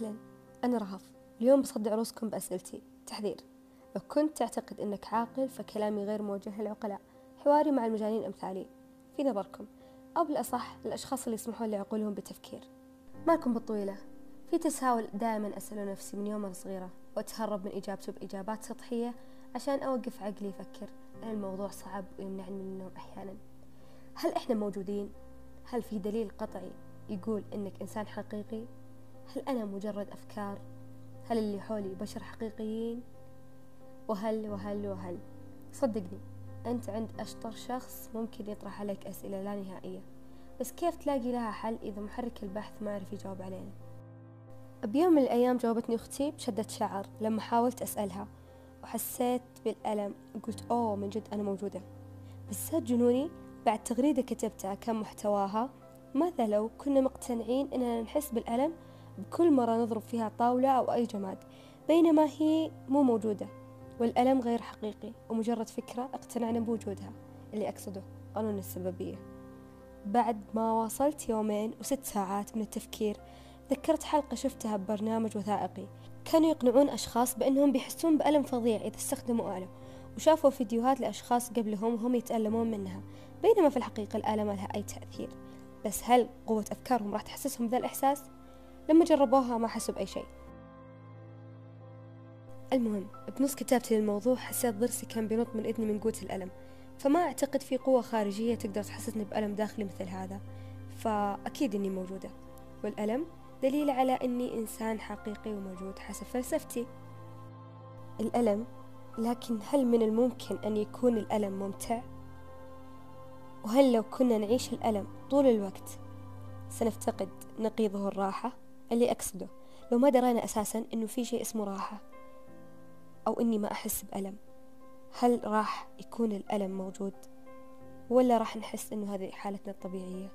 أهلا. أنا رهف. اليوم بصدع رؤوسكم بأسئلتي. تحذير. لو كنت تعتقد أنك عاقل فكلامي غير موجه للعقلاء. حواري مع المجانين أمثالي. في نظركم. أو بالأصح الأشخاص اللي يسمحون لعقولهم بالتفكير. مالكم بالطويلة. في تساؤل دائما أسأله نفسي من يوم أنا صغيرة. وأتهرب من إجابته بإجابات سطحية عشان أوقف عقلي يفكر أن الموضوع صعب ويمنعني من النوم أحيانا. هل إحنا موجودين؟ هل في دليل قطعي يقول إنك إنسان حقيقي؟ هل أنا مجرد أفكار؟ هل اللي حولي بشر حقيقيين؟ وهل وهل وهل؟ صدقني أنت عند أشطر شخص ممكن يطرح عليك أسئلة لا نهائية. بس كيف تلاقي لها حل إذا محرك البحث ما عرف يجاوب علينا؟ بيوم من الأيام جاوبتني أختي بشدة شعر لما حاولت أسألها وحسيت بالألم. وقلت أوه من جد أنا موجودة. بس زاد جنوني بعد تغريدة كتبتها كان محتواها ماذا لو كنا مقتنعين أننا نحس بالألم بكل مرة نضرب فيها طاولة أو أي جماد بينما هي مو موجودة والألم غير حقيقي ومجرد فكرة اقتنعنا بوجودها اللي أقصده قانون السببية. بعد ما واصلت يومين وست ساعات من التفكير ذكرت حلقة شفتها ببرنامج وثائقي. كانوا يقنعون أشخاص بأنهم بيحسون بألم فظيع إذا استخدموا آلة وشافوا فيديوهات لأشخاص قبلهم وهم يتألمون منها بينما في الحقيقة الآلة ما لها أي تأثير. بس هل قوة أفكارهم راح تحسسهم بذا الإحساس؟ لما جربوها ما حسوا بأي شيء. المهم بنص كتابتي للموضوع حسيت ضرسي كان بينط من إذني من قوة الألم. فما أعتقد في قوة خارجية تقدر تحسسني بألم داخلي مثل هذا. فأكيد إني موجودة. والألم دليل على أني إنسان حقيقي وموجود حسب فلسفتي. الألم لكن هل من الممكن أن يكون الألم ممتع؟ وهل لو كنا نعيش الألم طول الوقت سنفتقد نقيضه الراحة؟ اللي أقصده. لو ما درينا أساسا أنه في شيء اسمه راحة أو أني ما أحس بألم هل راح يكون الألم موجود؟ ولا راح نحس أنه هذه حالتنا الطبيعية؟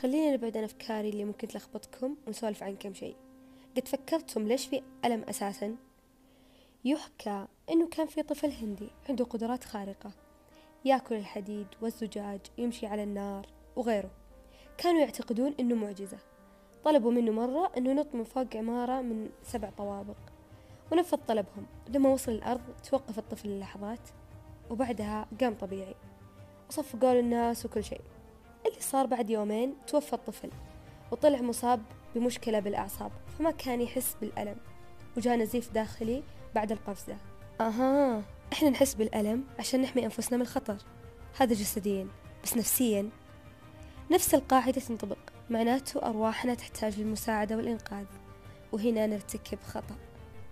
خلينا نبعد عن أفكاري اللي ممكن تلخبطكم ونسولف عن كم شيء. قد فكرتم ليش في ألم أساسا؟ يحكى أنه كان في طفل هندي عنده قدرات خارقة. يأكل الحديد والزجاج يمشي على النار وغيره. كانوا يعتقدون أنه معجزة. طلبوا منه مرة أنه ينط من فوق عمارة من سبع طوابق ونفذ طلبهم. لما وصل الأرض توقف الطفل للحظات وبعدها قام طبيعي. وصفقوا الناس وكل شيء. اللي صار بعد يومين توفى الطفل وطلع مصاب بمشكلة بالأعصاب فما كان يحس بالألم. وجاء نزيف داخلي بعد القفزة. أها. إحنا نحس بالألم عشان نحمي أنفسنا من الخطر هذا جسديا بس نفسيا نفس القاعدة تنطبق معناته أرواحنا تحتاج للمساعدة والإنقاذ. وهنا نرتكب خطأ.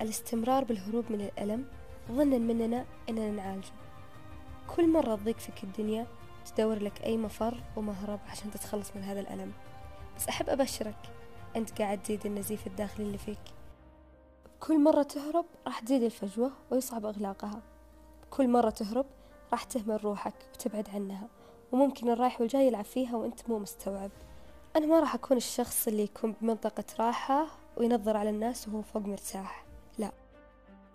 الاستمرار بالهروب من الألم ظنا مننا أننا نعالجه. كل مرة تضيق فيك الدنيا تدور لك أي مفر ومهرب عشان تتخلص من هذا الألم. بس أحب أبشرك أنت قاعد تزيد النزيف الداخلي اللي فيك. كل مرة تهرب راح تزيد الفجوة ويصعب إغلاقها. كل مرة تهرب راح تهمل روحك وتبعد عنها. وممكن الرايح والجاي يلعب فيها وأنت مو مستوعب. أنا ما راح أكون الشخص اللي يكون بمنطقة راحة وينظر على الناس وهو فوق مرتاح. لا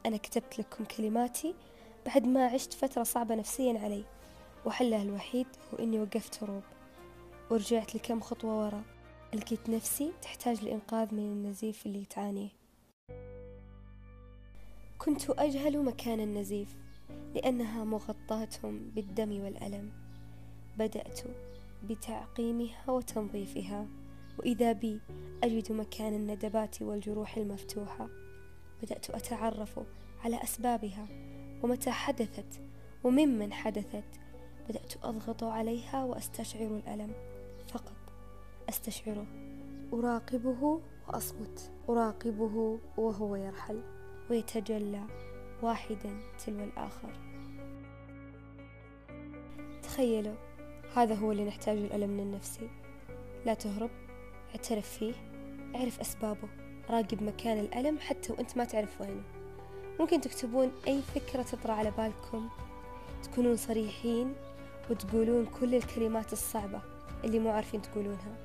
أنا كتبت لكم كلماتي بعد ما عشت فترة صعبة نفسيا علي وحلها الوحيد هو إني وقفت هروب ورجعت لكم خطوة ورا. لقيت نفسي تحتاج لإنقاذ من النزيف اللي تعانيه. كنت أجهل مكان النزيف لأنها مغطاة بالدم والألم. بدأت بتعقيمها وتنظيفها وإذا بي أجد مكان الندبات والجروح المفتوحة. بدأت أتعرف على أسبابها ومتى حدثت وممن حدثت. بدأت أضغط عليها وأستشعر الألم. فقط أستشعره أراقبه وأصمت. أراقبه وهو يرحل. ويتجلى واحدا تلو الآخر. تخيلوا هذا هو اللي نحتاجه الألم النفسي. لا تهرب اعترف فيه اعرف أسبابه. راقب مكان الألم حتى وأنت ما تعرف وينه. ممكن تكتبون أي فكرة تطرى على بالكم. تكونون صريحين وتقولون كل الكلمات الصعبة اللي مو عارفين تقولونها.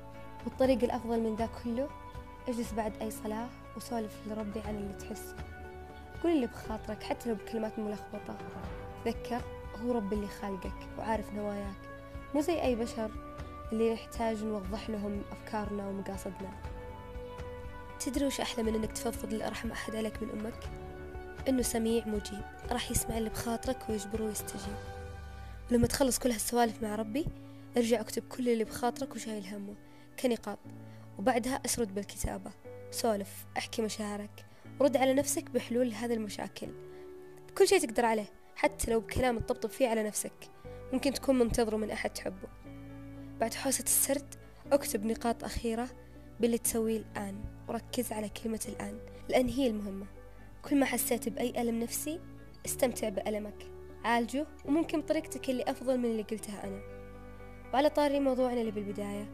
والطريق الأفضل من ذا كله اجلس بعد أي صلاة وسولف لربي عن اللي تحسه قول اللي بخاطرك حتى لو بكلمات ملخبطة. تذكر هو رب اللي خالقك وعارف نواياك. مو زي أي بشر اللي يحتاج نوضح لهم أفكارنا ومقاصدنا. تدري وش أحلى من أنك تفضفض لأرحم أحد عليك من أمك؟ أنه سميع مجيب راح يسمع اللي بخاطرك ويجبره ويستجيب. ولما تخلص كل هالسوالف مع ربي ارجع اكتب كل اللي بخاطرك وشايل همه كنقاط. وبعدها أسرد بالكتابة. سولف أحكي مشاعرك. ورد على نفسك بحلول هذه المشاكل. بكل شيء تقدر عليه. حتى لو بكلام تطبطب فيه على نفسك ممكن تكون منتظره من أحد تحبه. بعد حوسة السرد اكتب نقاط أخيرة باللي تسويه الآن وركز على كلمة الآن. لأن هي المهمة. كل ما حسيت بأي ألم نفسي استمتع بألمك. عالجه وممكن بطريقتك اللي أفضل من اللي قلتها أنا. وعلى طاري موضوعنا اللي بالبداية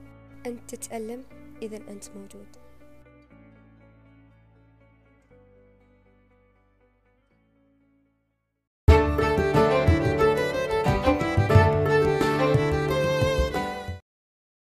أنت تتألم إذا أنت موجود.